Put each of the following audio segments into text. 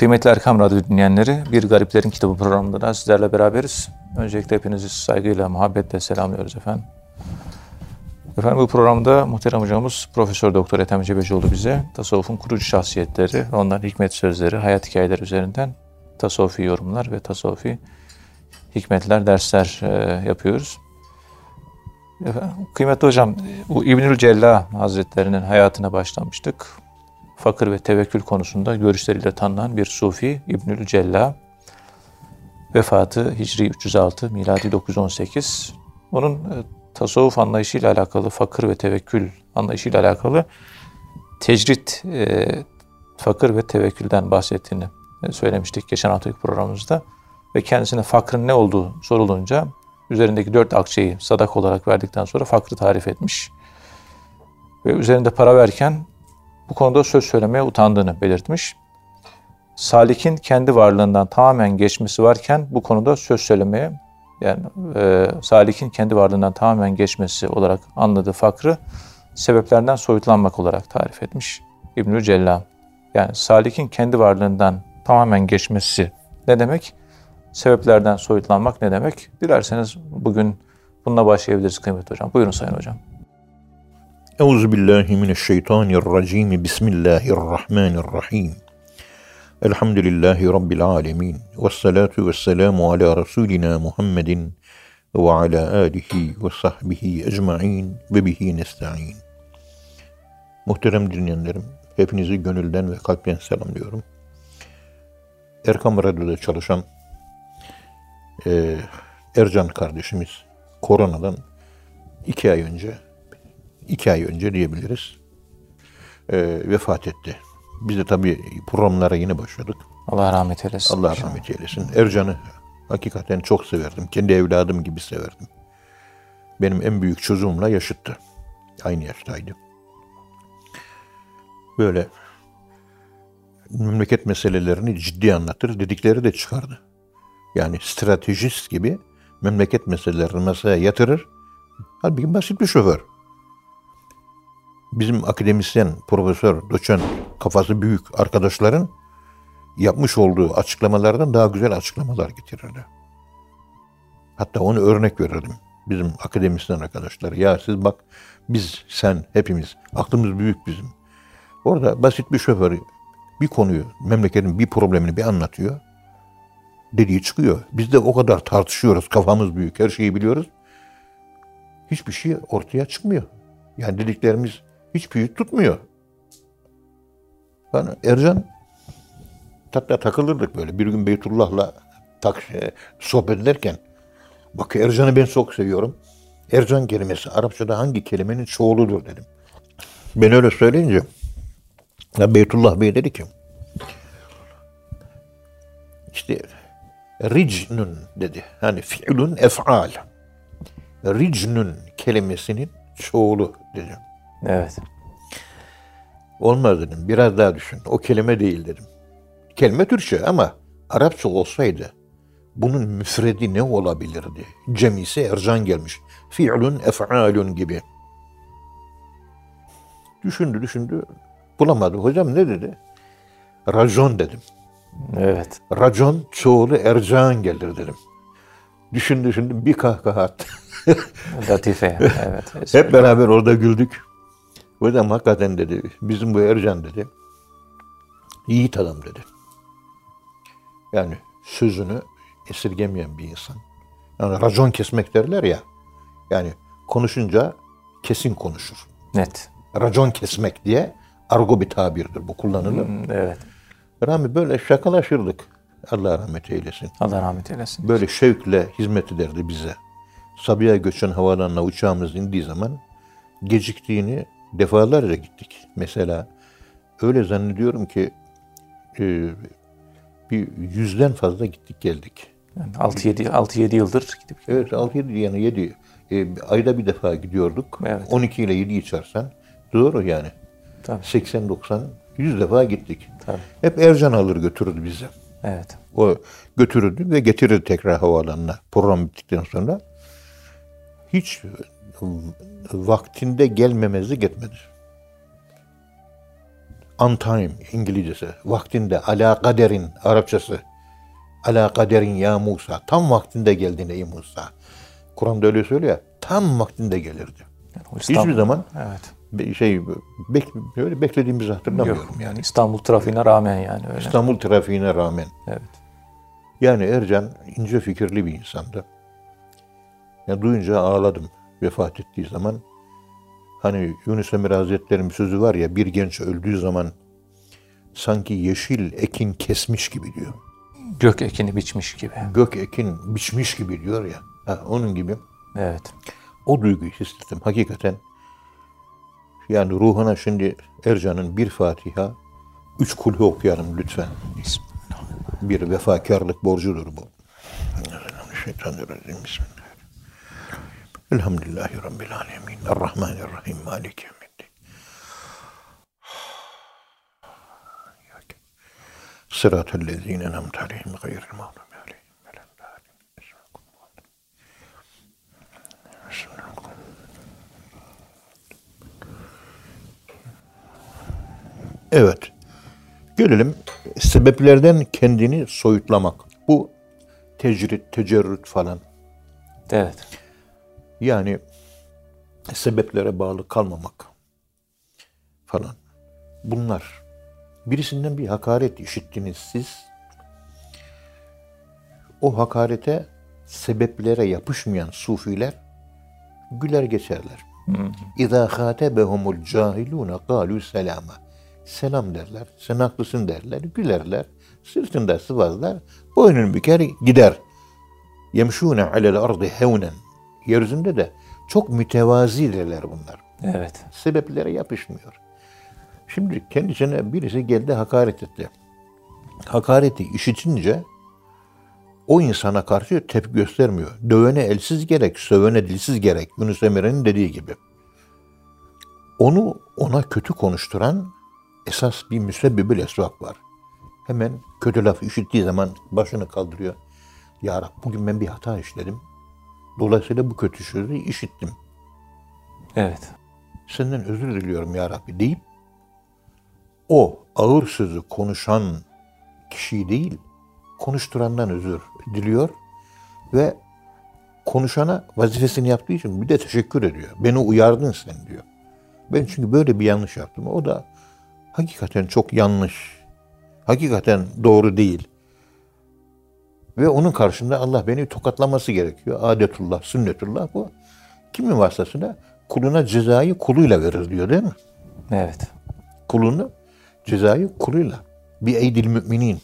Kıymetli Erkam Radyo dinleyenleri, Bir Gariplerin Kitabı programında da sizlerle beraberiz. Öncelikle hepinizi saygıyla, muhabbetle selamlıyoruz efendim. Efendim bu programda muhterem hocamız Profesör Doktor Ethem Cebecioğlu bize tasavvufun kurucu şahsiyetleri, onların hikmet sözleri, hayat hikayeleri üzerinden tasavvufi yorumlar ve tasavvufi hikmetler, dersler e, yapıyoruz. Efendim, kıymetli hocam, bu İbnül Cella Hazretlerinin hayatına başlamıştık. Fakir ve tevekkül konusunda görüşleriyle tanınan bir sufi İbnül Cella. Vefatı Hicri 306, miladi 918. Onun e, tasavvuf anlayışıyla alakalı, fakir ve tevekkül anlayışıyla alakalı tecrit, e, fakir ve tevekkülden bahsettiğini e, söylemiştik geçen haftaki programımızda. Ve kendisine fakrın ne olduğu sorulunca üzerindeki dört akçeyi sadak olarak verdikten sonra fakrı tarif etmiş. Ve üzerinde para verken bu konuda söz söylemeye utandığını belirtmiş. Salik'in kendi varlığından tamamen geçmesi varken bu konuda söz söylemeye yani e, Salik'in kendi varlığından tamamen geçmesi olarak anladığı fakrı sebeplerden soyutlanmak olarak tarif etmiş İbnül Cellam. Yani Salik'in kendi varlığından tamamen geçmesi ne demek? Sebeplerden soyutlanmak ne demek? Dilerseniz bugün bununla başlayabiliriz kıymetli hocam. Buyurun sayın hocam. Euzu billahi mineşşeytanirracim. Bismillahirrahmanirrahim. Elhamdülillahi rabbil alamin. Ves salatu vesselamu ala rasulina Muhammedin ve ala alihi ve sahbihi ecmaîn ve bihi nestaîn. Muhterem dinleyenlerim, hepinizi gönülden ve kalpten selamlıyorum. Erkam Radyo'da çalışan e, Ercan kardeşimiz koronadan iki ay önce, iki ay önce diyebiliriz, e, vefat etti. Biz de tabii programlara yeni başladık. Allah rahmet eylesin. Allah rahmet eylesin. Ercan'ı hakikaten çok severdim. Kendi evladım gibi severdim. Benim en büyük çocuğumla yaşıttı. Aynı yaştaydı. Böyle memleket meselelerini ciddi anlatır. Dedikleri de çıkardı. Yani stratejist gibi memleket meselelerini masaya yatırır. Halbuki basit bir şoför. Bizim akademisyen, profesör, doçent, kafası büyük arkadaşların yapmış olduğu açıklamalardan daha güzel açıklamalar getirirdi. Hatta onu örnek verirdim bizim akademisyen arkadaşlar. Ya siz bak biz, sen, hepimiz, aklımız büyük bizim. Orada basit bir şoför bir konuyu, memleketin bir problemini bir anlatıyor. Dediği çıkıyor. Biz de o kadar tartışıyoruz, kafamız büyük, her şeyi biliyoruz. Hiçbir şey ortaya çıkmıyor. Yani dediklerimiz hiç büyük tutmuyor. Ben Ercan hatta takılırdık böyle. Bir gün Beytullah'la tak, e, sohbet ederken bak Ercan'ı ben çok seviyorum. Ercan kelimesi Arapçada hangi kelimenin çoğuludur dedim. Ben öyle söyleyince ya Beytullah Bey dedi ki işte ricnun dedi. Hani fiilun ef'al. Ricnun kelimesinin çoğulu dedi. Evet. Olmaz dedim. Biraz daha düşün. O kelime değil dedim. Kelime Türkçe ama Arapça olsaydı bunun müfredi ne olabilirdi? Cemisi Ercan gelmiş. Fi'lun ef'alun gibi. Düşündü düşündü. Bulamadı. Hocam ne dedi? Racon dedim. Evet. Racon çoğulu Ercan gelir dedim. Düşün düşündüm bir kahkaha attı. Latife. Evet. Hep beraber orada güldük. Hocam hakikaten dedi, bizim bu Ercan dedi, yiğit adam dedi. Yani sözünü esirgemeyen bir insan. Yani racon kesmek derler ya, yani konuşunca kesin konuşur. Net. Racon kesmek diye argo bir tabirdir, bu kullanılır. Hmm, Evet. Rami böyle şakalaşırdık. Allah rahmet eylesin. Allah rahmet eylesin. Böyle şevkle hizmet ederdi bize. Sabiha Göçen havalanına uçağımız indiği zaman geciktiğini defalarca gittik. Mesela öyle zannediyorum ki e, bir yüzden fazla gittik geldik. Yani 6-7 6-7 yıldır gidip Evet 6-7 yani 7 e, ayda bir defa gidiyorduk. Evet. 12 ile 7'yi çarpsan doğru yani. Tabii. 80-90 100 defa gittik. Tabii. Hep Ercan alır götürürdü bizi. Evet. O götürürdü ve getirirdi tekrar havaalanına program bittikten sonra. Hiç vaktinde gelmemezlik etmedi. on time İngilizcesi, vaktinde ala kaderin Arapçası, ala kaderin ya Musa, tam vaktinde geldin ey Musa. Kur'an'da öyle söylüyor ya, tam vaktinde gelirdi. Yani Hiçbir zaman Evet. be- şey bek, böyle beklediğimizi hatırlamıyorum Yok, yani. yani İstanbul trafiğine rağmen yani öyle. İstanbul trafiğine rağmen. Evet. Yani Ercan ince fikirli bir insandı. Ya duyunca ağladım vefat ettiği zaman. Hani Yunus Emre Hazretleri'nin sözü var ya bir genç öldüğü zaman sanki yeşil ekin kesmiş gibi diyor. Gök ekini biçmiş gibi. Gök ekin biçmiş gibi diyor ya. Ha, onun gibi Evet. o duyguyu hissettim hakikaten. Yani ruhuna şimdi Ercan'ın bir Fatiha, üç kulhu okuyalım lütfen. Bir vefakarlık borcudur bu. Şeytanirracim. Bismillahirrahmanirrahim. Elhamdülillahi Rabbil alemin. Errahmanirrahim. Maliki yevmiddin. Sıratel lezine enemte aleyhim gayril mağdubi aleyhim. Evet. Gelelim sebeplerden kendini soyutlamak. Bu tecrit, tecerrüt falan. Evet. Yani sebeplere bağlı kalmamak falan. Bunlar. Birisinden bir hakaret işittiniz siz. O hakarete sebeplere yapışmayan sufiler güler geçerler. İza hatebehumul cahiluna kalu selama. Selam derler. Sen haklısın derler. Gülerler. Sırtında sıvazlar. Boynunu büker gider. Yemşûne alel ardı hevnen. Yeryüzünde de çok mütevazidirler bunlar. Evet. Sebeplere yapışmıyor. Şimdi kendisine birisi geldi hakaret etti. Hakareti işitince o insana karşı tepki göstermiyor. Dövene elsiz gerek, sövene dilsiz gerek. Yunus Emre'nin dediği gibi. Onu ona kötü konuşturan esas bir müsebbibül esvak var. Hemen kötü laf işittiği zaman başını kaldırıyor. Ya Rab bugün ben bir hata işledim. Dolayısıyla bu kötü sözü işittim. Evet. Senden özür diliyorum ya Rabbi deyip o ağır sözü konuşan kişiyi değil, konuşturandan özür diliyor ve konuşana vazifesini yaptığı için bir de teşekkür ediyor. Beni uyardın sen diyor. Ben çünkü böyle bir yanlış yaptım. O da hakikaten çok yanlış. Hakikaten doğru değil. Ve onun karşında Allah beni tokatlaması gerekiyor. Adetullah, sünnetullah bu. Kimin vasıtasıyla? Kuluna cezayı kuluyla verir diyor değil mi? Evet. Kulunu cezayı kuluyla. Bir eydil müminin.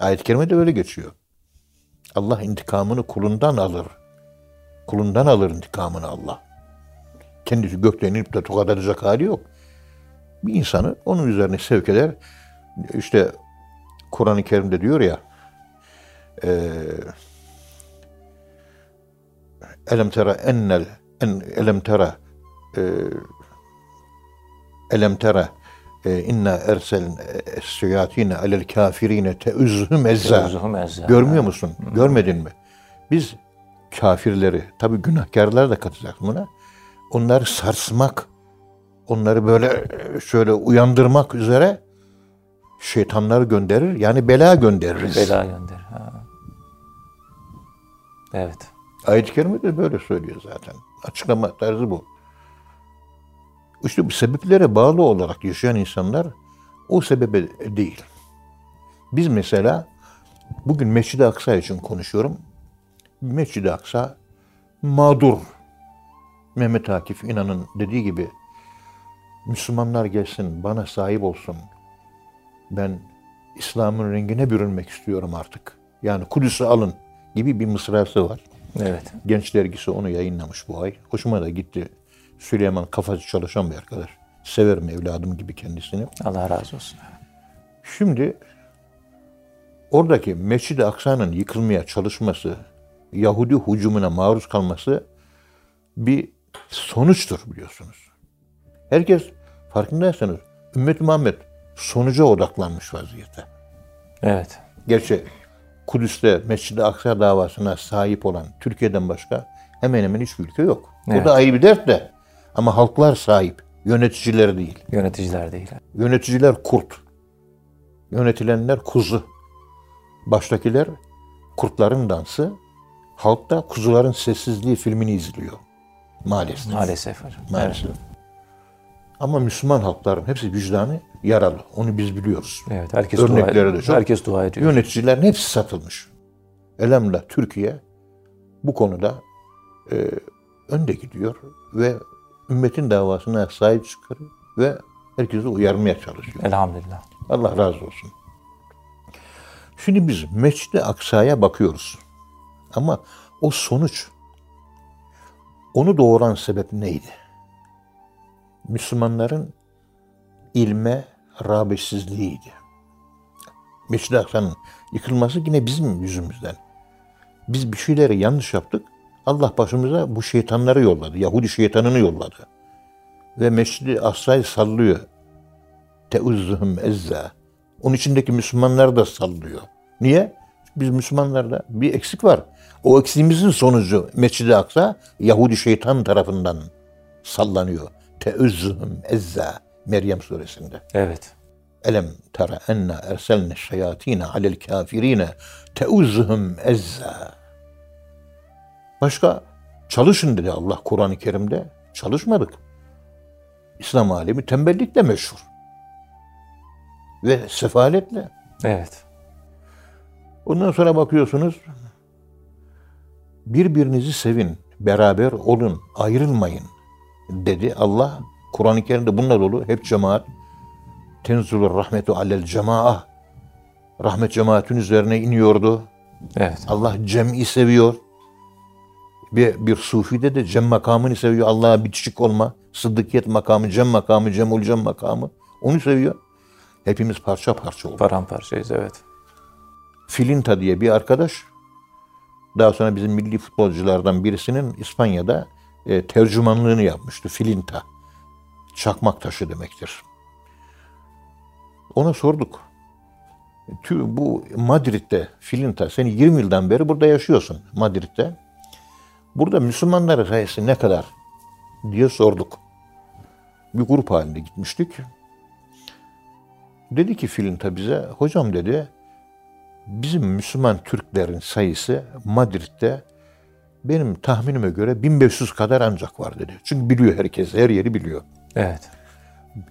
Ayet-i kerimede öyle geçiyor. Allah intikamını kulundan alır. Kulundan alır intikamını Allah. Kendisi gökten inip de tokat edecek hali yok. Bir insanı onun üzerine sevk eder. İşte Kur'an-ı Kerim'de diyor ya Elem tera ennel en elem tera eee elem tera e, inna ersel seyatine alel kafirine. Teüzzühüm ezza. Görmüyor musun? Görmedin mi? Biz kafirleri, tabi günahkarlar da katacak buna. Onları sarsmak, onları böyle e, şöyle uyandırmak üzere şeytanları gönderir. Yani bela göndeririz. Bela gönder. Evet. Ayet-i Kerime de böyle söylüyor zaten. Açıklama tarzı bu. İşte bu sebeplere bağlı olarak yaşayan insanlar o sebebe değil. Biz mesela bugün Mescid-i Aksa için konuşuyorum. Mescid-i Aksa mağdur. Mehmet Akif İnan'ın dediği gibi Müslümanlar gelsin, bana sahip olsun. Ben İslam'ın rengine bürünmek istiyorum artık. Yani Kudüs'ü alın gibi bir mısrası var. Evet. Genç dergisi onu yayınlamış bu ay. Hoşuma da gitti. Süleyman kafası çalışan bir arkadaş. Severim evladım gibi kendisini. Allah razı olsun. Şimdi oradaki Mescid-i Aksa'nın yıkılmaya çalışması, Yahudi hücumuna maruz kalması bir sonuçtur biliyorsunuz. Herkes farkındaysanız Ümmet Muhammed sonuca odaklanmış vaziyette. Evet. Gerçi Kudüs'te Mescid-i Aksa davasına sahip olan Türkiye'den başka hemen hemen hiçbir ülke yok. Evet. O da ayrı bir dert de. Ama halklar sahip. Yöneticiler değil. Yöneticiler değil. Yöneticiler kurt. Yönetilenler kuzu. Baştakiler kurtların dansı. Halk da kuzuların sessizliği filmini izliyor. Maalesef. Maalesef hocam. Maalesef. Ama Müslüman halkların hepsi vicdanı yaralı. Onu biz biliyoruz. Evet, herkes dua, Örnekleri de çok. herkes dua ediyor. Yöneticilerin hepsi satılmış. Elhamdülillah Türkiye bu konuda e, önde gidiyor ve ümmetin davasına sahip çıkarıyor ve herkesi uyarmaya çalışıyor. Elhamdülillah. Allah razı olsun. Şimdi biz Mescid-i Aksa'ya bakıyoruz. Ama o sonuç, onu doğuran sebep neydi? Müslümanların ilme rağbetsizliğiydi. Mescid-i Aksa'nın yıkılması yine bizim yüzümüzden. Biz bir şeyleri yanlış yaptık. Allah başımıza bu şeytanları yolladı. Yahudi şeytanını yolladı. Ve Mescid-i Aksa'yı sallıyor. Teuzzuhum ezza. Onun içindeki Müslümanlar da sallıyor. Niye? Biz Müslümanlarda bir eksik var. O eksiğimizin sonucu Mescid-i Aksa Yahudi şeytan tarafından sallanıyor. Teuzzuhum ezza. Meryem suresinde. Evet. Elem tera enna erselne şeyatine alel kafirine teuzzuhum ezza. Başka çalışın dedi Allah Kur'an-ı Kerim'de. Çalışmadık. İslam alemi tembellikle meşhur. Ve sefaletle. Evet. Ondan sonra bakıyorsunuz birbirinizi sevin, beraber olun, ayrılmayın dedi Allah. Kur'an-ı Kerim'de bununla dolu. Hep cemaat. Tenzulur rahmetu alel cemaah. Rahmet cemaatin üzerine iniyordu. Evet. Allah cem'i seviyor. Bir, bir sufide de cem makamını seviyor. Allah'a bitişik olma. Sıddıkiyet makamı, cem makamı, cemul cem makamı. Onu seviyor. Hepimiz parça parça olduk. Paramparçayız evet. Filinta diye bir arkadaş daha sonra bizim milli futbolculardan birisinin İspanya'da e, tercümanlığını yapmıştı. Filinta. Çakmak taşı demektir. Ona sorduk. Tü- Bu Madrid'de Filinta, sen 20 yıldan beri burada yaşıyorsun Madrid'de. Burada Müslümanların sayısı ne kadar diye sorduk. Bir grup halinde gitmiştik. Dedi ki Filinta bize, hocam dedi, bizim Müslüman Türklerin sayısı Madrid'de benim tahminime göre 1500 kadar ancak var dedi. Çünkü biliyor herkes, her yeri biliyor. Evet.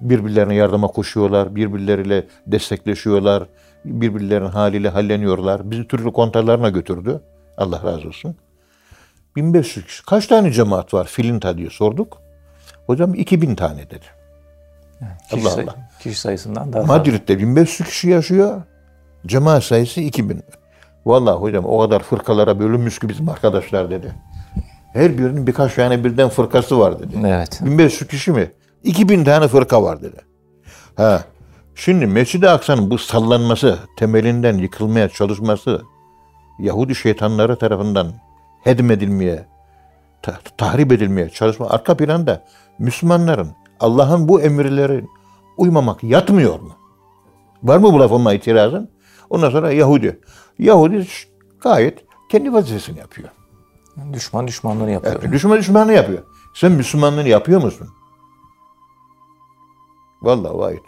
Birbirlerine yardıma koşuyorlar, birbirleriyle destekleşiyorlar, birbirlerinin haliyle halleniyorlar. Bizi türlü kontalarına götürdü. Allah razı olsun. 1500 kişi. Kaç tane cemaat var Filinta diye sorduk. Hocam 2000 tane dedi. Kişi, Allah say- Allah. kişi sayısından daha fazla. Madrid'de 1500 kişi yaşıyor. Cemaat sayısı 2000. Vallahi hocam o kadar fırkalara bölünmüş ki bizim arkadaşlar dedi. Her birinin birkaç tane birden fırkası var dedi. Evet. 1500 kişi mi? 2000 tane fırka var dedi. Ha. Şimdi Mescid-i Aksa'nın bu sallanması, temelinden yıkılmaya çalışması Yahudi şeytanları tarafından hedmedilmeye, ta- tahrip edilmeye çalışma arka planda Müslümanların Allah'ın bu emirleri uymamak yatmıyor mu? Var mı bu lafıma itirazın? Ondan sonra Yahudi. Yahudi gayet kendi vazifesini yapıyor. Düşman düşmanlığını yapıyor. Düşman düşmanlığı yapıyor. Sen Müslümanlığını yapıyor musun? Vallahi vahit.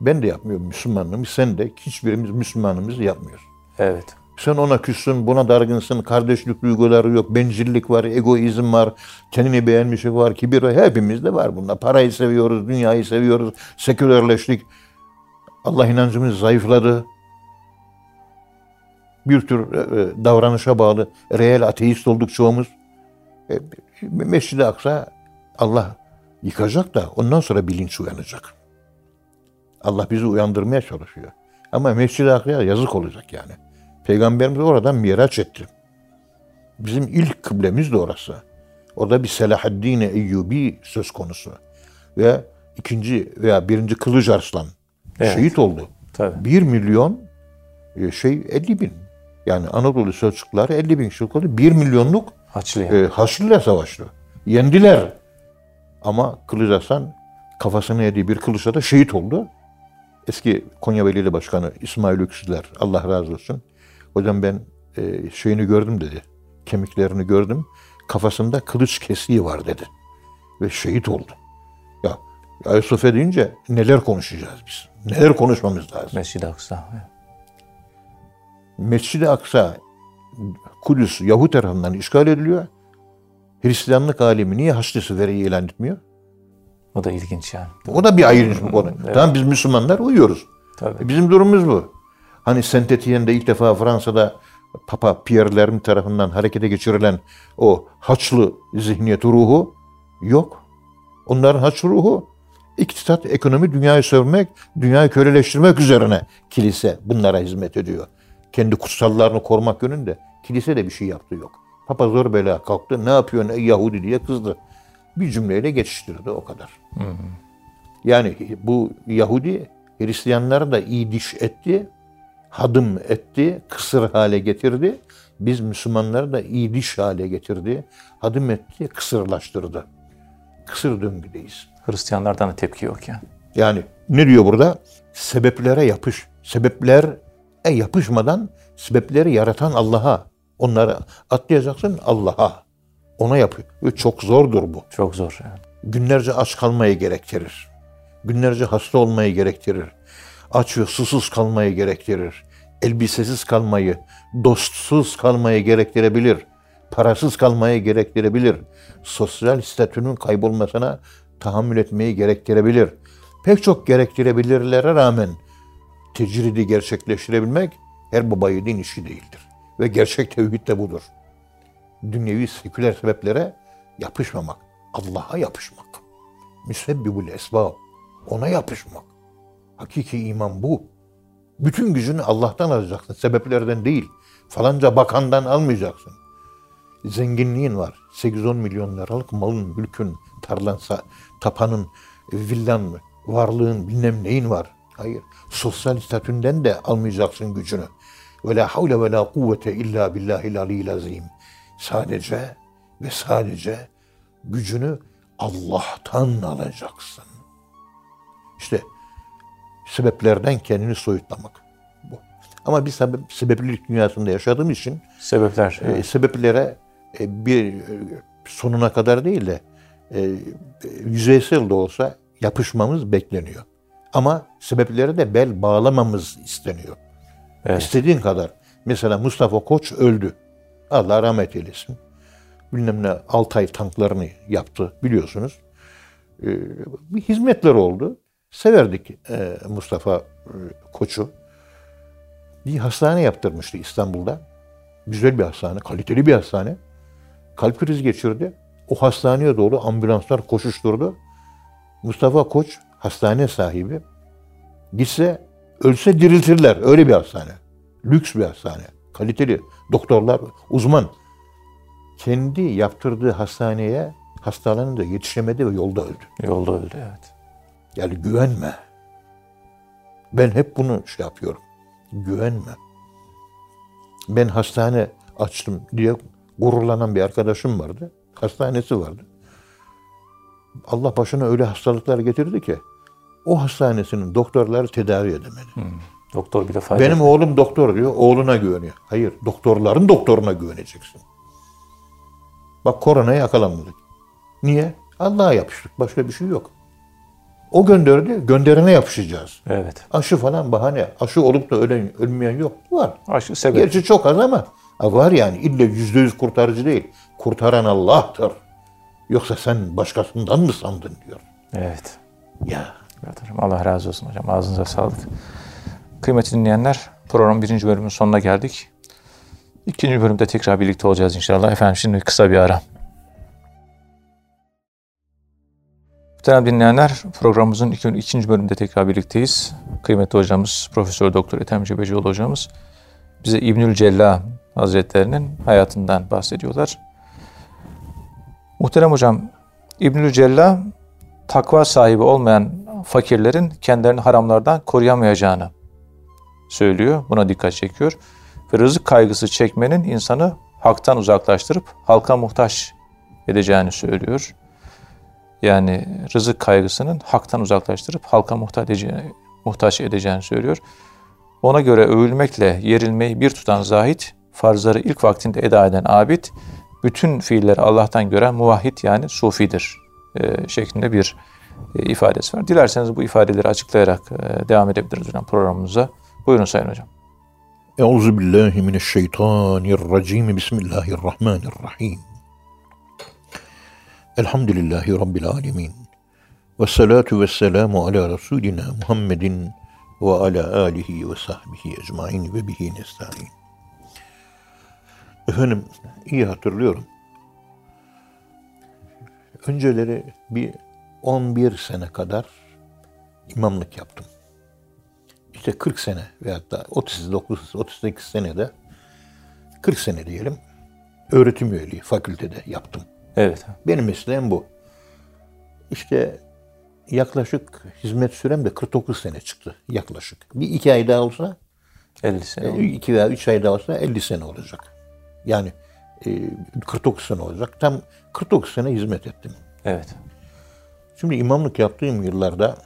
Ben de yapmıyorum Müslümanlığımı. Sen de hiçbirimiz Müslümanlığımızı yapmıyoruz. Evet. Sen ona küssün, buna dargınsın, kardeşlik duyguları yok, bencillik var, egoizm var, kendini beğenmişlik var, kibir var. Hepimizde var bunlar. Parayı seviyoruz, dünyayı seviyoruz, sekülerleştik. Allah inancımız zayıfladı. Bir tür e, e, davranışa bağlı, reel ateist olduk çoğumuz. E, Mescid-i Aksa Allah yıkacak da ondan sonra bilinç uyanacak. Allah bizi uyandırmaya çalışıyor. Ama Mescid-i Aksa'ya yazık olacak yani. Peygamberimiz oradan miraç etti. Bizim ilk kıblemiz de orası. Orada bir Selahaddin Eyyubi söz konusu. Ve ikinci veya birinci Kılıç Arslan Evet. şehit oldu. Tabii. Bir milyon e, şey 50 bin. Yani Anadolu Selçukluları 50 bin kişi oldu. Bir milyonluk Haçlı'ya. e, Haçlı'yla savaştı. Yendiler. Ama Kılıç Arslan kafasını yediği bir kılıçla da şehit oldu. Eski Konya Belediye Başkanı İsmail Öksüzler, Allah razı olsun. Hocam ben e, şeyini gördüm dedi. Kemiklerini gördüm. Kafasında kılıç kesiği var dedi. Ve şehit oldu. Ya Ayasofya deyince neler konuşacağız biz? Neler konuşmamız lazım? Mescid-i Aksa. Mescid-i Aksa Kudüs Yahudi tarafından işgal ediliyor. Hristiyanlık alemi niye Haçlı Seferi'yi ilan etmiyor? O da ilginç yani. O da bir ayrı bir konu. Evet. Tamam biz Müslümanlar uyuyoruz. Tabii. Bizim durumumuz bu. Hani Saint Etienne'de ilk defa Fransa'da Papa Pierre Lerme tarafından harekete geçirilen o Haçlı zihniyet ruhu yok. Onların Haç ruhu iktisat, ekonomi, dünyayı sevmek, dünyayı köleleştirmek üzerine kilise bunlara hizmet ediyor. Kendi kutsallarını korumak yönünde kilise de bir şey yaptı yok. Papa zor bela kalktı. Ne yapıyorsun ey Yahudi diye kızdı. Bir cümleyle geçiştirdi o kadar. Yani bu Yahudi Hristiyanları da iyi diş etti, hadım etti, kısır hale getirdi. Biz Müslümanları da iyi diş hale getirdi, hadım etti, kısırlaştırdı. Kısır döngüdeyiz. Hristiyanlardan da tepki yok yani. Yani ne diyor burada? Sebeplere yapış. Sebepler e, yapışmadan sebepleri yaratan Allah'a. Onları atlayacaksın Allah'a. Ona yapıyor. Ve çok zordur bu. Çok zor yani. Günlerce aç kalmayı gerektirir. Günlerce hasta olmayı gerektirir. Aç ve susuz kalmayı gerektirir. Elbisesiz kalmayı, dostsuz kalmayı gerektirebilir. Parasız kalmayı gerektirebilir. Sosyal statünün kaybolmasına tahammül etmeyi gerektirebilir. Pek çok gerektirebilirlere rağmen tecridi gerçekleştirebilmek her baba yiğidin işi değildir. Ve gerçek tevhid de budur. Dünyevi seküler sebeplere yapışmamak. Allah'a yapışmak. Müsebbibul esbab. Ona yapışmak. Hakiki iman bu. Bütün gücünü Allah'tan alacaksın. Sebeplerden değil. Falanca bakandan almayacaksın. Zenginliğin var. 8-10 milyon liralık malın, mülkün, tarlan, tapanın, villan, varlığın, bilmem neyin var. Hayır. Sosyal statünden de almayacaksın gücünü. Ve la havle ve la kuvvete illa billahil aliyyil azim. Sadece ve sadece gücünü Allah'tan alacaksın. İşte sebeplerden kendini soyutlamak. Bu. Ama biz sebep, sebeplilik dünyasında yaşadığımız için Sebepler. e, sebeplere e, bir e, sonuna kadar değil de e, yüzeysel de olsa yapışmamız bekleniyor. Ama sebeplere de bel bağlamamız isteniyor. Evet. İstediğin kadar. Mesela Mustafa Koç öldü. Allah rahmet eylesin. Bilmem ne Altay tanklarını yaptı biliyorsunuz. Ee, bir hizmetler oldu. Severdik e, Mustafa e, Koç'u. Bir hastane yaptırmıştı İstanbul'da. Güzel bir hastane, kaliteli bir hastane. Kalp krizi geçirdi. O hastaneye doğru ambulanslar koşuşturdu. Mustafa Koç hastane sahibi. Gitse ölse diriltirler. Öyle bir hastane. Lüks bir hastane. Kaliteli. Doktorlar, uzman. Kendi yaptırdığı hastaneye hastalanınca yetişemedi ve yolda öldü. Yolda öldü evet. Yani güvenme. Ben hep bunu şey yapıyorum. Güvenme. Ben hastane açtım diye gururlanan bir arkadaşım vardı. Hastanesi vardı. Allah başına öyle hastalıklar getirdi ki o hastanesinin doktorları tedavi edemedi. Doktor bile fayda Benim oğlum doktor diyor, oğluna güveniyor. Hayır, doktorların doktoruna güveneceksin. Bak koronaya yakalanmadık. Niye? Allah'a yapıştık. Başka bir şey yok. O gönderdi, gönderene yapışacağız. Evet. Aşı falan bahane. Aşı olup da ölen, ölmeyen yok. Var. Aşı sebep. Gerçi çok az ama var yani. İlle yüzde yüz kurtarıcı değil. Kurtaran Allah'tır. Yoksa sen başkasından mı sandın diyor. Evet. Ya. Evet hocam. Allah razı olsun hocam. Ağzınıza sağlık. Kıymetli dinleyenler, programın birinci bölümünün sonuna geldik. İkinci bölümde tekrar birlikte olacağız inşallah. Efendim şimdi kısa bir ara. Muhterem dinleyenler, programımızın iki, ikinci bölümünde tekrar birlikteyiz. Kıymetli hocamız, Profesör Doktor Ethem Cebecioğlu hocamız bize İbnül Cella Hazretlerinin hayatından bahsediyorlar. Muhterem hocam, İbnül Cella takva sahibi olmayan fakirlerin kendilerini haramlardan koruyamayacağını söylüyor. Buna dikkat çekiyor. Ve rızık kaygısı çekmenin insanı haktan uzaklaştırıp halka muhtaç edeceğini söylüyor. Yani rızık kaygısının haktan uzaklaştırıp halka muhtaç edeceğini, muhtaç edeceğini söylüyor. Ona göre övülmekle yerilmeyi bir tutan zahit, farzları ilk vaktinde eda eden abid, bütün fiilleri Allah'tan gören muvahhid yani sufidir e, şeklinde bir e, ifadesi var. Dilerseniz bu ifadeleri açıklayarak e, devam edebiliriz hocam programımıza. Buyurun Sayın Hocam. Euzu billahi mineşşeytanirracim. Bismillahirrahmanirrahim. Elhamdülillahi rabbil alamin. Ve salatu ve selamu ala Resulina Muhammedin ve ala alihi ve sahbihi ecmain ve bihi nesta'in. Efendim iyi hatırlıyorum. Önceleri bir 11 sene kadar imamlık yaptım. İşte 40 sene veyahut da 39 38 senede 40 sene diyelim öğretim üyeliği fakültede yaptım. Evet. Benim mesleğim bu. İşte yaklaşık hizmet sürem de 49 sene çıktı yaklaşık. Bir iki ay daha olsa 50 sene. e, iki veya üç ay daha olsa 50 sene olacak. Yani e, 49 sene olacak. Tam 49 sene hizmet ettim. Evet. Şimdi imamlık yaptığım yıllarda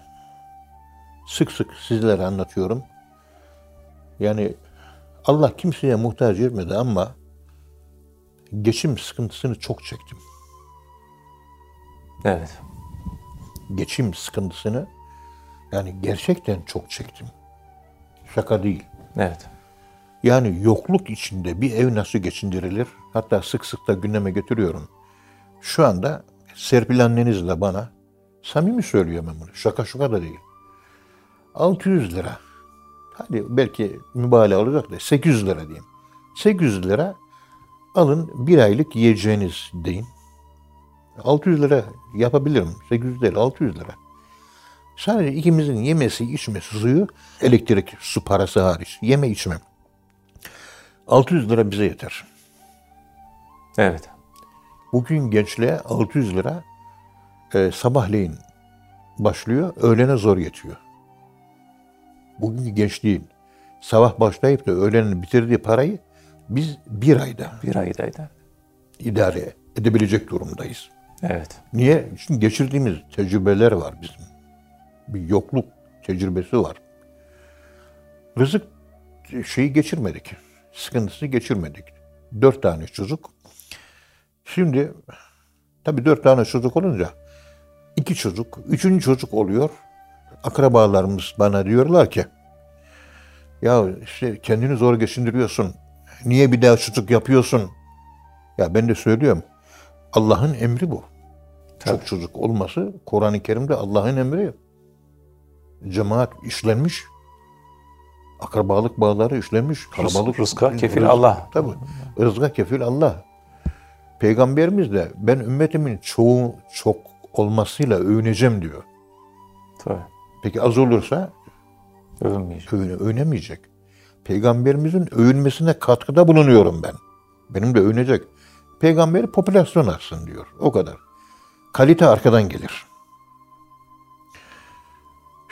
sık sık sizlere anlatıyorum. Yani Allah kimseye muhtaç etmedi ama geçim sıkıntısını çok çektim. Evet. Geçim sıkıntısını yani gerçekten çok çektim. Şaka değil. Evet. Yani yokluk içinde bir ev nasıl geçindirilir? Hatta sık sık da gündeme götürüyorum. Şu anda Serpil annenizle bana samimi söylüyorum ben bunu. Şaka şaka da değil. 600 lira. Hadi belki mübalağa olacak da 800 lira diyeyim. 800 lira alın bir aylık yiyeceğiniz deyin. 600 lira yapabilirim. 800 değil 600 lira. Sadece ikimizin yemesi, içmesi, suyu, elektrik, su parası hariç. Yeme içme. 600 lira bize yeter. Evet. Bugün gençliğe 600 lira e, sabahleyin başlıyor, öğlene zor yetiyor. Bugünkü gençliğin sabah başlayıp da öğlenin bitirdiği parayı biz bir ayda Bir aydaydı. idare edebilecek durumdayız. Evet. Niye? Çünkü geçirdiğimiz tecrübeler var bizim. Bir yokluk tecrübesi var. Rızık şeyi geçirmedik. Sıkıntısı geçirmedik. Dört tane çocuk. Şimdi tabii dört tane çocuk olunca iki çocuk, üçüncü çocuk oluyor. Akrabalarımız bana diyorlar ki ya işte kendini zor geçindiriyorsun. Niye bir daha çocuk yapıyorsun? Ya ben de söylüyorum. Allah'ın emri bu. Çok çocuk olması Kur'an-ı Kerim'de Allah'ın emri. Cemaat işlenmiş. Akrabalık bağları işlenmiş. Kalabalık. rızka kefil Rız- Allah. Tabii. Rızka kefil Allah. Peygamberimiz de ben ümmetimin çoğu çok olmasıyla övüneceğim diyor. Tabii. Peki az olursa Övünmeyecek. övüne, övünemeyecek. Peygamberimizin övünmesine katkıda bulunuyorum ben. Benim de övünecek. Peygamberi popülasyon artsın diyor. O kadar. Kalite arkadan gelir.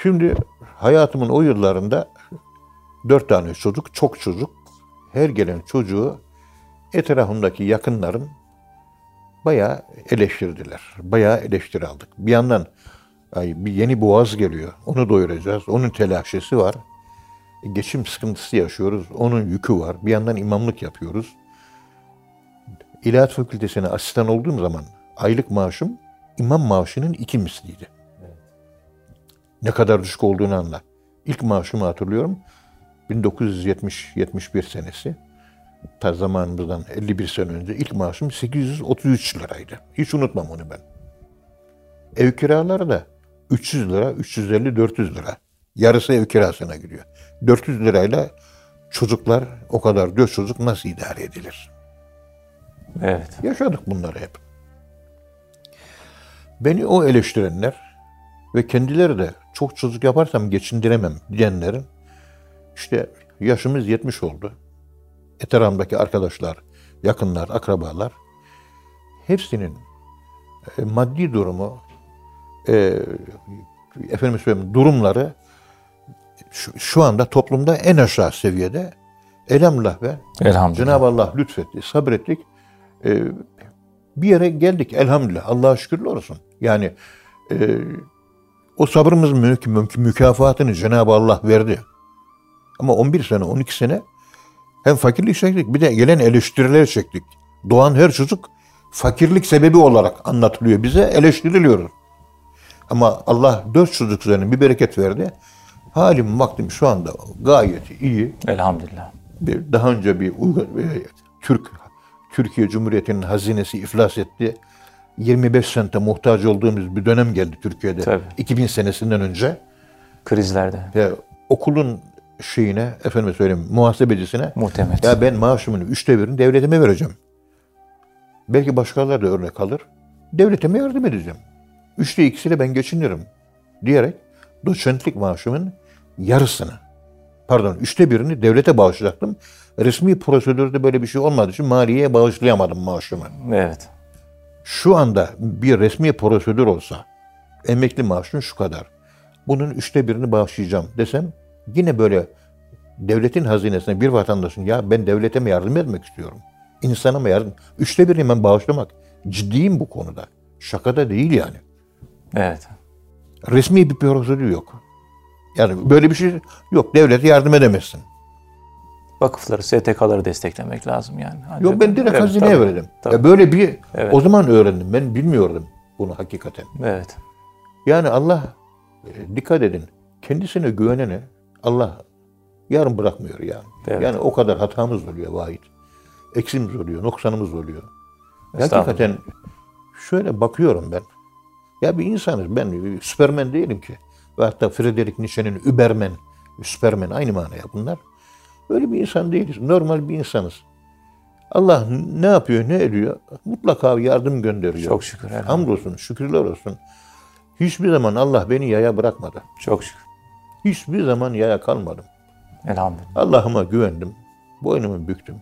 Şimdi hayatımın o yıllarında dört tane çocuk, çok çocuk. Her gelen çocuğu etrafımdaki yakınlarım bayağı eleştirdiler. Bayağı eleştiri aldık. Bir yandan ay, bir yeni boğaz geliyor. Onu doyuracağız. Onun telaşesi var. E, Geçim sıkıntısı yaşıyoruz. Onun yükü var. Bir yandan imamlık yapıyoruz. İlahiyat Fakültesine asistan olduğum zaman aylık maaşım imam maaşının iki misliydi. Ne kadar düşük olduğunu anla. İlk maaşımı hatırlıyorum. 1970-71 senesi. Ta zamanımızdan 51 sene önce ilk maaşım 833 liraydı. Hiç unutmam onu ben. Ev kiraları da 300 lira, 350, 400 lira. Yarısı ev kirasına gidiyor. 400 lirayla çocuklar, o kadar dört çocuk nasıl idare edilir? Evet. Yaşadık bunları hep. Beni o eleştirenler ve kendileri de çok çocuk yaparsam geçindiremem diyenlerin işte yaşımız 70 oldu. Etrafımdaki arkadaşlar, yakınlar, akrabalar hepsinin e, maddi durumu e, efendim söyleyeyim durumları şu, şu anda toplumda en aşağı seviyede elhamdülillah ve Elhamdülillah. Cenab-ı Allah lütfetti, sabrettik. Ee, bir yere geldik elhamdülillah. Allah'a şükürler olsun. Yani e, o sabrımızın mü- mü- mükafatını Cenab-ı Allah verdi. Ama 11 sene, 12 sene hem fakirlik çektik bir de gelen eleştiriler çektik. Doğan her çocuk fakirlik sebebi olarak anlatılıyor bize, eleştiriliyor. Ama Allah dört çocuk üzerine bir bereket verdi. Halim vaktim şu anda gayet iyi. Elhamdülillah. Bir, daha önce bir uygun Türk Türkiye Cumhuriyeti'nin hazinesi iflas etti. 25 sente muhtaç olduğumuz bir dönem geldi Türkiye'de. Tabii. 2000 senesinden önce. Krizlerde. Ve okulun şeyine, efendime söyleyeyim, muhasebecisine Muhtemet. ya ben maaşımın üçte birini devletime vereceğim. Belki başkaları da örnek alır. Devletime yardım edeceğim. Üçte ikisiyle ben geçinirim. Diyerek doçentlik maaşımın yarısını, pardon üçte birini devlete bağışlayacaktım. Resmi prosedürde böyle bir şey olmadığı için maliyeye bağışlayamadım maaşımı. Evet. Şu anda bir resmi prosedür olsa emekli maaşın şu kadar. Bunun üçte birini bağışlayacağım desem yine böyle devletin hazinesine bir vatandaşın ya ben devlete mi yardım etmek istiyorum? İnsana mı yardım? Üçte birini ben bağışlamak. Ciddiyim bu konuda. Şakada değil yani. Evet. Resmi bir prosedür yok. Yani böyle bir şey yok. Devlete yardım edemezsin. Vakıfları, STK'ları desteklemek lazım yani. Ancak- Yok ben direkt Evet, hazineye tabii, verdim. tabii. Ya böyle bir Evet. o zaman öğrendim. Ben bilmiyordum bunu hakikaten. Evet. Yani Allah e, dikkat edin. Kendisine güvenene Allah yarın bırakmıyor yani. Evet. Yani o kadar hatamız oluyor vahid. Eksimiz oluyor, noksanımız oluyor. Hakikaten şöyle bakıyorum ben. Ya bir insanız. Ben Süpermen değilim ki. Ve hatta Friedrich Nietzsche'nin Übermen, Süpermen aynı manaya bunlar. Öyle bir insan değiliz. Normal bir insanız. Allah ne yapıyor, ne ediyor? Mutlaka yardım gönderiyor. Çok şükür. Hamdolsun, şükürler olsun. Hiçbir zaman Allah beni yaya bırakmadı. Çok şükür. Hiçbir zaman yaya kalmadım. Elhamdülillah. Allah'ıma güvendim. Boynumu büktüm.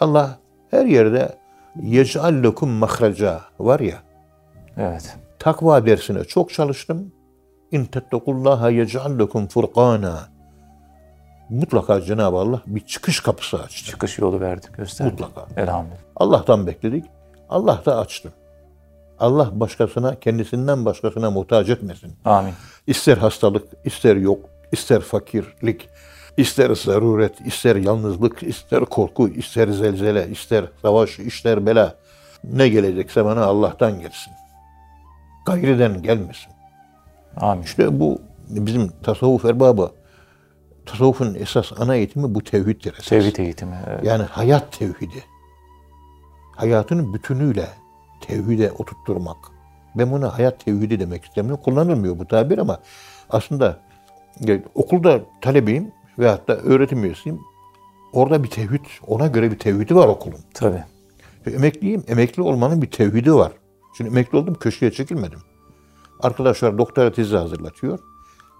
Allah her yerde yec'al lekum mahraca var ya. Evet. Takva dersine çok çalıştım. İn tettekullaha yec'al lekum furqana. Mutlaka Cenab-ı Allah bir çıkış kapısı açtı. Çıkış yolu verdik, gösterdik. Mutlaka. Elhamdülillah. Allah'tan bekledik. Allah da açtı. Allah başkasına, kendisinden başkasına muhtaç etmesin. Amin. İster hastalık, ister yok, ister fakirlik, ister zaruret, ister yalnızlık, ister korku, ister zelzele, ister savaş, ister bela. Ne gelecekse bana Allah'tan gelsin. Gayriden gelmesin. Amin. İşte bu bizim tasavvuf erbabı, tasavvufun esas ana eğitimi bu tevhiddir esas. Tevhid eğitimi. Evet. Yani hayat tevhidi. Hayatın bütünüyle tevhide oturtturmak. Ben buna hayat tevhidi demek istemiyorum. Kullanılmıyor bu tabir ama aslında e, okulda talebeyim ve hatta öğretim üyesiyim. Orada bir tevhid, ona göre bir tevhidi var okulun. Tabii. Ve emekliyim, emekli olmanın bir tevhidi var. Şimdi emekli oldum, köşeye çekilmedim. Arkadaşlar doktora tezi hazırlatıyor.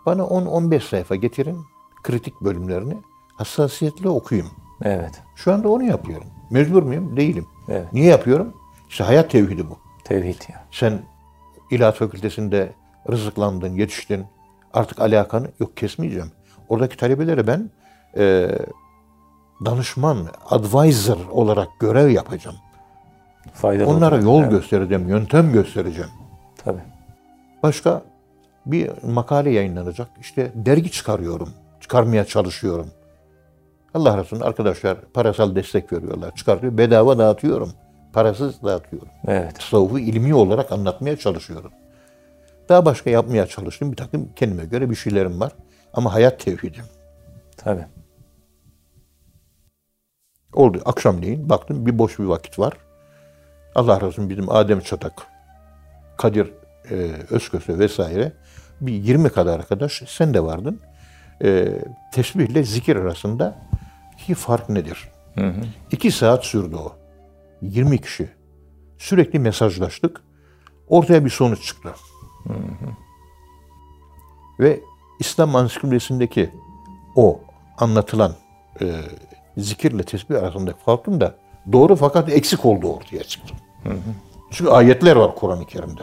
Bana 10-15 sayfa getirin, kritik bölümlerini hassasiyetle okuyayım. Evet. Şu anda onu yapıyorum. Mecbur muyum? Değilim. Evet. Niye yapıyorum? İşte hayat tevhidi bu. Tevhid ya. Sen İlahiyat Fakültesinde rızıklandın, yetiştin. Artık alakanı yok kesmeyeceğim. Oradaki talebelere ben e, danışman, advisor olarak görev yapacağım. Faydalı Onlara olacak. yol Evet. göstereceğim, yöntem göstereceğim. Tabii. Başka bir makale yayınlanacak. İşte dergi çıkarıyorum. Çıkarmaya çalışıyorum. Allah Resulü arkadaşlar parasal destek veriyorlar. Çıkartıyor. Bedava dağıtıyorum. Parasız dağıtıyorum. Evet. Tasavvufu ilmi olarak anlatmaya çalışıyorum. Daha başka yapmaya çalıştım. Bir takım kendime göre bir şeylerim var. Ama hayat tevhidim. Tabii. Oldu. Akşamleyin baktım bir boş bir vakit var. Allah razı olsun bizim Adem Çatak, Kadir e, Özköse vesaire bir 20 kadar arkadaş sen de vardın. E, tesbihle zikir arasında ki fark nedir? İki saat sürdü o. 20 kişi. Sürekli mesajlaştık. Ortaya bir sonuç çıktı. Ve İslam ansiklopedisindeki o anlatılan e, zikirle tesbih arasındaki farkın da doğru fakat eksik olduğu ortaya çıktı. Çünkü ayetler var Kur'an-ı Kerim'de.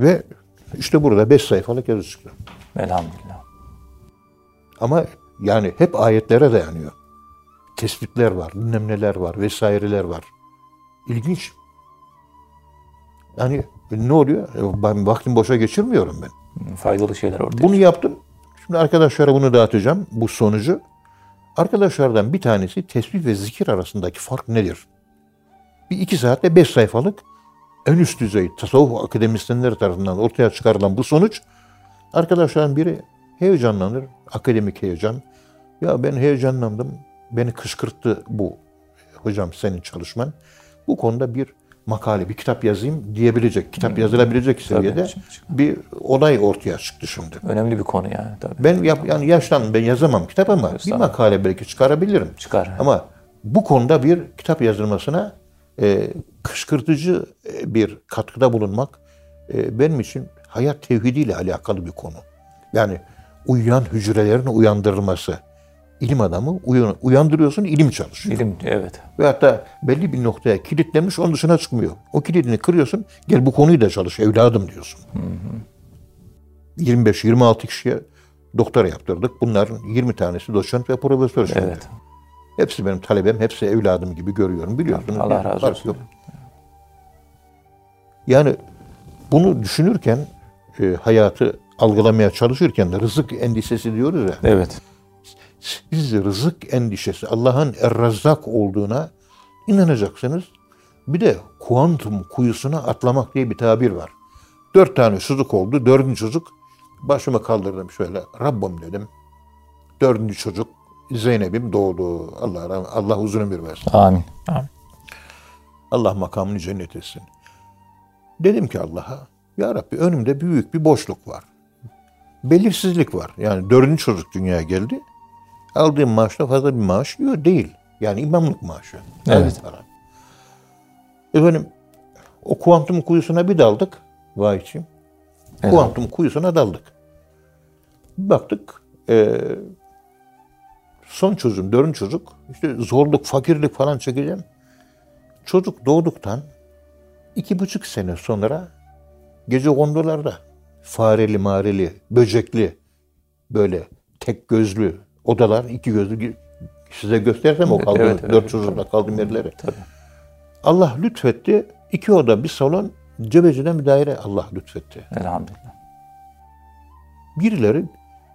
Ve işte burada beş sayfalık yazı çıktı. Elhamdülillah. Ama yani hep ayetlere dayanıyor. Tespitler var, bilmem neler var, vesaireler var. İlginç. Yani ne oluyor? E, Ben vaktim boşa geçirmiyorum ben. Faydalı şeyler ortaya Bunu yaptım. Şimdi arkadaşlara bunu dağıtacağım. Bu sonucu. Arkadaşlardan bir tanesi tesbih ve zikir arasındaki fark nedir? Bir iki saatte beş sayfalık en üst düzey tasavvuf akademisyenleri tarafından ortaya çıkarılan bu sonuç arkadaşların biri heyecanlanır, akademik heyecan. Ya ben heyecanlandım, beni kışkırttı bu hocam senin çalışman. Bu konuda bir makale, bir kitap yazayım diyebilecek, kitap yazılabilecek seviyede bir olay ortaya çıktı şimdi. Önemli bir konu yani tabii. Ben yap, yani yaşlandım, ben yazamam kitap ama bir makale belki çıkarabilirim. Çıkar. Ama bu konuda bir kitap yazılmasına e, kışkırtıcı e, bir katkıda bulunmak e, benim için hayat tevhidiyle alakalı bir konu. Yani uyuyan hücrelerin uyandırılması. İlim adamı uyan, uyandırıyorsun, ilim çalışıyor. İlim evet. Ve hatta belli bir noktaya kilitlemiş, onun dışına çıkmıyor. O kilidini kırıyorsun, gel bu konuyu da çalış evladım diyorsun. 25-26 kişiye doktora yaptırdık. Bunların 20 tanesi doçent ve profesör şimdi. Evet. Hepsi benim talebem, hepsi evladım gibi görüyorum. Biliyorsunuz. Allah bir razı olsun. Yok. Yani bunu düşünürken, e, hayatı algılamaya çalışırken de rızık endişesi diyoruz ya. Evet. Siz rızık endişesi Allah'ın er-razzak olduğuna inanacaksınız. Bir de kuantum kuyusuna atlamak diye bir tabir var. Dört tane çocuk oldu. Dördüncü çocuk başımı kaldırdım şöyle. Rabbim dedim. Dördüncü çocuk Zeynep'im doğdu. Allah Allah uzun ömür versin. Amin. Amin. Allah makamını cennet etsin. Dedim ki Allah'a, Ya Rabbi önümde büyük bir boşluk var. Belirsizlik var. Yani dördüncü çocuk dünyaya geldi. Aldığım maaşta fazla bir maaş diyor değil. Yani imamlık maaşı. Evet. Para. Efendim o kuantum kuyusuna bir daldık. Vay için. Evet. Kuantum kuyusuna daldık. Bir baktık eee, son çocuğum, dördüncü çocuk işte zorluk, fakirlik falan çekeceğim. Çocuk doğduktan iki buçuk sene sonra gece kondularda fareli, mareli, böcekli böyle tek gözlü odalar, iki gözlü size göstersem o Evet, kaldığım, evet, evet. dört çocukla kaldığım yerleri. Tabii. Allah lütfetti. iki oda, bir salon, cebeciden bir daire Allah lütfetti. Elhamdülillah. Birileri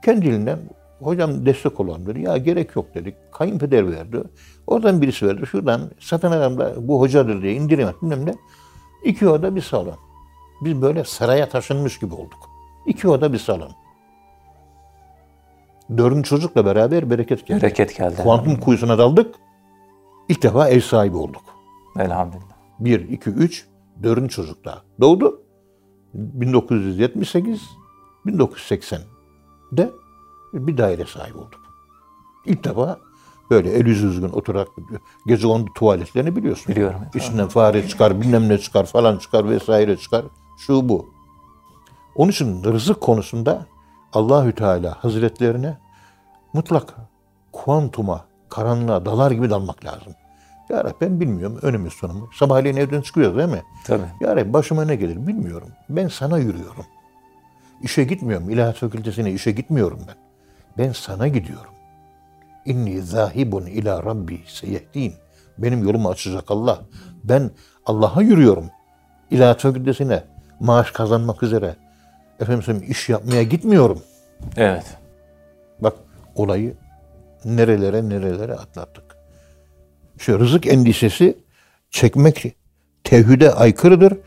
kendiliğinden hocam destek olan dedi. Ya gerek yok dedik. Kayınpeder verdi. Oradan birisi verdi. Şuradan satın adamda bu hocadır diye indirim et bilmem ne. İki oda bir salon. Biz böyle saraya taşınmış gibi olduk. İki oda bir salon. Dördüncü çocukla beraber bereket geldi. Bereket geldi. Kuantum kuyusuna daldık. İlk defa ev sahibi olduk. Elhamdülillah. 1, 2, 3, dördüncü çocuk daha doğdu. 1978, 1980'de bir daire sahibi olduk. İlk defa böyle el yüzü düzgün oturarak gece kondu tuvaletlerini biliyorsun. Biliyorum. İçinden fare çıkar, bilmem ne çıkar falan çıkar vesaire çıkar. Şu bu. Onun için rızık konusunda Allahü Teala Hazretlerine mutlak kuantuma, karanlığa dalar gibi dalmak lazım. Ya Rabbi ben bilmiyorum önümüz sonumu. Sabahleyin evden çıkıyoruz değil mi? Tabii. Ya Rabbi başıma ne gelir bilmiyorum. Ben sana yürüyorum. İşe gitmiyorum. İlahiyat fakültesine işe gitmiyorum ben. Ben sana gidiyorum. İnni zahibun ila rabbi seyehdin. Benim yolumu açacak Allah. Ben Allah'a yürüyorum. İlahiyat fakültesine maaş kazanmak üzere. Efendim söyleyeyim, iş yapmaya gitmiyorum. Evet. Bak olayı nerelere nerelere atlattık. Şu rızık endişesi çekmek tevhide aykırıdır.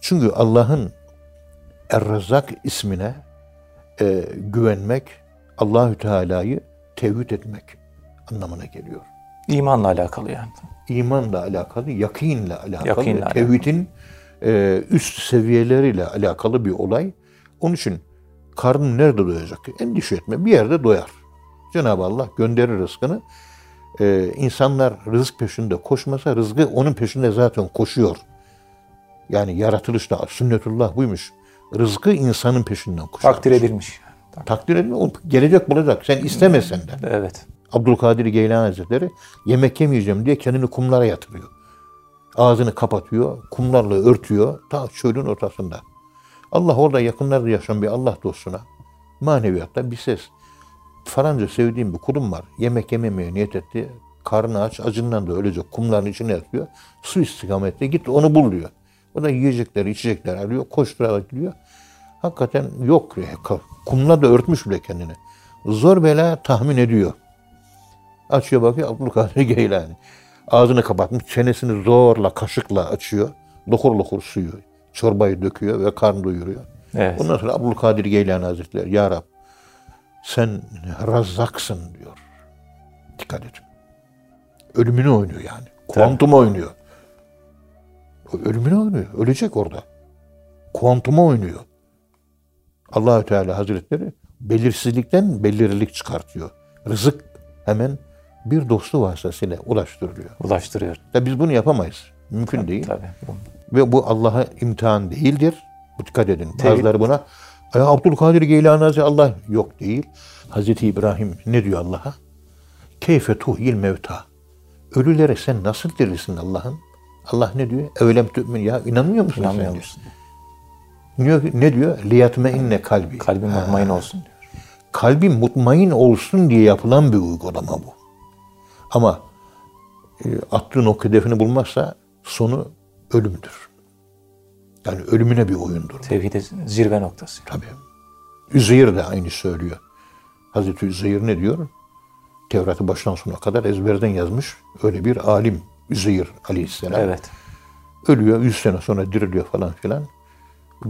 Çünkü Allah'ın Er-Razzak ismine e, güvenmek, Allahü Teala'yı tevhid etmek anlamına geliyor. İmanla alakalı yani. İmanla alakalı, yakinle alakalı, Yakinle alakalı. tevhidin e, üst seviyeleriyle alakalı bir olay. Onun için karnın nerede doyacak? Endişe etme. Bir yerde doyar. Cenab-ı Allah gönderir rızkını. E, insanlar rızık peşinde koşmasa rızkı onun peşinde zaten koşuyor. Yani yaratılışta sünnetullah buymuş. Rızkı insanın peşinden koşar. Takdir edilmiş. Takdir edilme. O gelecek bulacak. Sen istemesen de. Evet. Abdülkadir Geylani Hazretleri yemek yemeyeceğim diye kendini kumlara yatırıyor. Ağzını kapatıyor, kumlarla örtüyor ta çölün ortasında. Allah orada yakınlarda yaşayan bir Allah dostuna maneviyatta bir ses. Faranca sevdiğim bir kulum var. Yemek yememeye niyet etti. Karnı aç, acından da ölecek. Kumların içine yatıyor. Su istikamette git onu bul diyor. O da yiyecekler, içecekler alıyor. Koşturarak gidiyor. Hakikaten yok. Kumla da örtmüş bile kendini. Zor bela tahmin ediyor. Açıyor bakıyor Abdülkadir Geylani. Ağzını kapatmış, çenesini zorla, kaşıkla açıyor. lokur lokur suyu, çorbayı döküyor ve karn doyuruyor. Evet. Ondan sonra Abdülkadir Geylani Hazretleri, Ya Rab sen razzaksın diyor. Dikkat edin. Ölümünü oynuyor yani. Kuantum oynuyor. O Ölümünü oynuyor. Ölecek orada. Kuantuma oynuyor. Allahü Teala Hazretleri belirsizlikten belirlilik çıkartıyor. Rızık hemen bir dostu vasıtasıyla ulaştırılıyor. Ulaştırıyor. Ya biz bunu yapamayız. Mümkün değil. Tabii. Ve bu Allah'a imtihan değildir. Dikkat edin. Değil. Bazıları buna "Ay, Abdülkadir Geylani Hazretleri Allah yok değil. Hazreti İbrahim ne diyor Allah'a? Keyfe tuhyil mevta. Ölülere sen nasıl dirilsin Allah'ım? Allah ne diyor? Evlem tü'min ya inanmıyor musun İnanmıyor musun? Diyor, ne diyor? Liyatme inne kalbi. Kalbim mutmain olsun diyor. Kalbin mutmain olsun diye yapılan bir uygulama bu. Ama e, attığın o hedefini bulmazsa sonu ölümdür. Yani ölümüne bir oyundur. Tevhidin zirve noktası. Tabii. Üzeyir de aynı söylüyor. Hazreti Üzeyir ne diyor? Tevrat'ı baştan sona kadar ezberden yazmış. Öyle bir alim Üzeyir aleyhisselam. Evet. Ölüyor, 100 sene sonra diriliyor falan filan.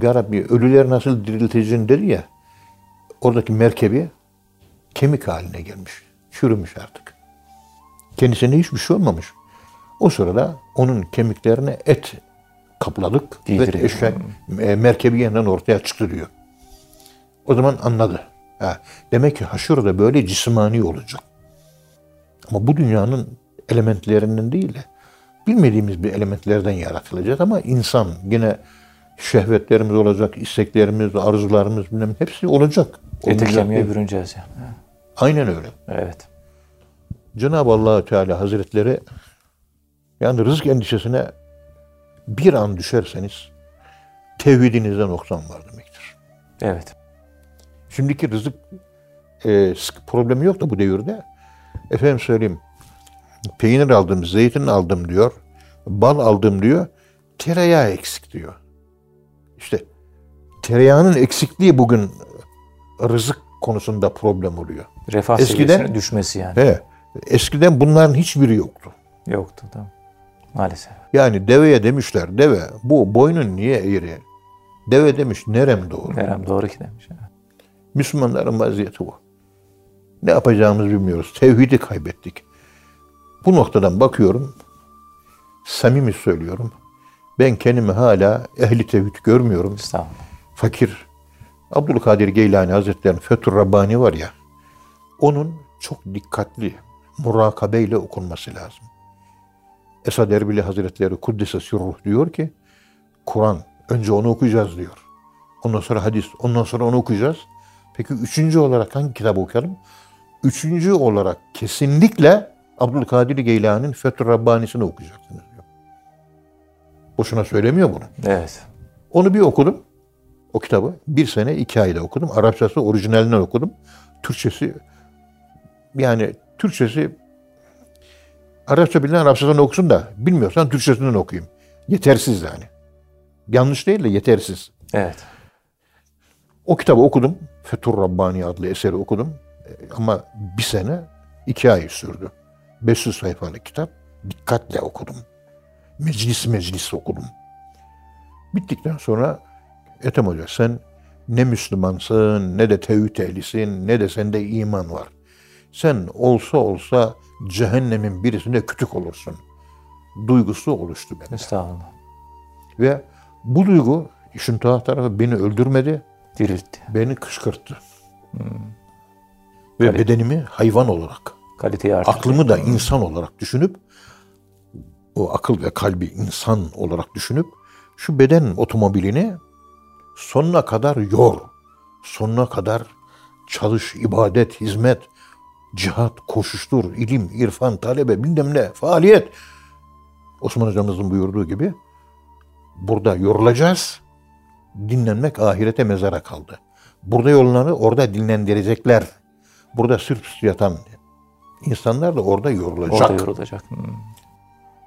Ya Rabbi ölüler nasıl dirilteceksin dedi ya. Oradaki merkebi kemik haline gelmiş. Çürümüş artık. Kendisine hiçbir şey olmamış. O sırada onun kemiklerine et kapladık ve Giydiriyor. eşek e, merkebi yeniden ortaya çıktı diyor. O zaman anladı. Ha, demek ki haşır da böyle cismani olacak. Ama bu dünyanın elementlerinden değil de bilmediğimiz bir elementlerden yaratılacak ama insan yine şehvetlerimiz olacak, isteklerimiz, arzularımız bilmem hepsi olacak. Ete kemiğe bürüneceğiz yani. Aynen öyle. Evet. Cenab-ı allah Teala Hazretleri yani rızık endişesine bir an düşerseniz tevhidinizde noksan var demektir. Evet. Şimdiki rızık e, problemi yok da bu devirde. Efendim söyleyeyim. Peynir aldım, zeytin aldım diyor. Bal aldım diyor. Tereyağı eksik diyor. İşte tereyağının eksikliği bugün rızık konusunda problem oluyor. Refah Eskiden- düşmesi yani. He, eskiden bunların hiçbiri yoktu. Yoktu tamam. Maalesef. Yani deveye demişler, deve bu boynun niye eğri? Deve demiş nerem doğru. Nerem doğru ki demiş. Müslümanların vaziyeti bu. Ne yapacağımızı bilmiyoruz. Tevhidi kaybettik. Bu noktadan bakıyorum, samimi söylüyorum. Ben kendimi hala ehli tevhid görmüyorum. Estağfurullah. Fakir. Abdülkadir Geylani Hazretleri'nin Fethur Rabbani var ya, onun çok dikkatli, murakabeyle okunması lazım. Esad Erbili Hazretleri Kuddise Sürruh diyor ki, Kur'an, önce onu okuyacağız diyor. Ondan sonra hadis, ondan sonra onu okuyacağız. Peki üçüncü olarak hangi kitabı okuyalım? Üçüncü olarak kesinlikle Abdülkadir Geylani'nin Fethur Rabbani'sini okuyacaksınız diyor. Boşuna söylemiyor bunu. Evet. Onu bir okudum. O kitabı. Bir sene iki ayda okudum. Arapçası orijinalinden okudum. Türkçesi yani Türkçesi Arapça bilen Arapçadan okusun da bilmiyorsan Türkçesinden okuyayım. Yetersiz yani. Yanlış değil de yetersiz. Evet. O kitabı okudum. Fethur Rabbani adlı eseri okudum. E, Ama bir sene iki ay sürdü. 500 sayfalık kitap. Dikkatle okudum. Meclis meclis okudum. Bittikten sonra Ethem Hoca sen ne Müslümansın, ne de tevhid ehlisin, ne de sende iman var. Sen olsa olsa cehennemin birisinde kütük olursun. Duygusu oluştu bende. Estağfurullah. Ve bu duygu işin tuhaf tarafı beni öldürmedi, Diriltti. beni kışkırttı. Ve Tabii. bedenimi hayvan olarak, Kaliteyi artırdı. aklımı da insan olarak düşünüp, o akıl ve kalbi insan olarak düşünüp, şu beden otomobilini sonuna kadar yor, sonuna kadar çalış, ibadet, hizmet, cihat, koşuştur, ilim, irfan, talebe, bilmem ne, faaliyet. Osman hocamızın buyurduğu gibi burada yorulacağız, dinlenmek ahirete mezara kaldı. Burada yolları orada dinlendirecekler. Burada sırf yatan insanlar da orada yorulacak. Orada yorulacak. Hmm.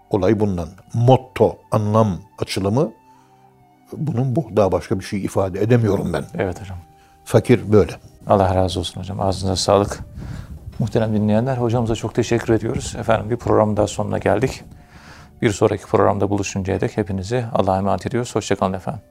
Olay bundan. Motto, anlam, açılımı bunun bu. Daha başka bir şey ifade edemiyorum ben. Evet hocam. Fakir böyle. Allah razı olsun hocam. Ağzınıza sağlık. Muhterem dinleyenler hocamıza çok teşekkür ediyoruz. Efendim bir programın daha sonuna geldik. Bir sonraki programda buluşuncaya dek hepinizi Allah'a emanet ediyoruz. Hoşçakalın efendim.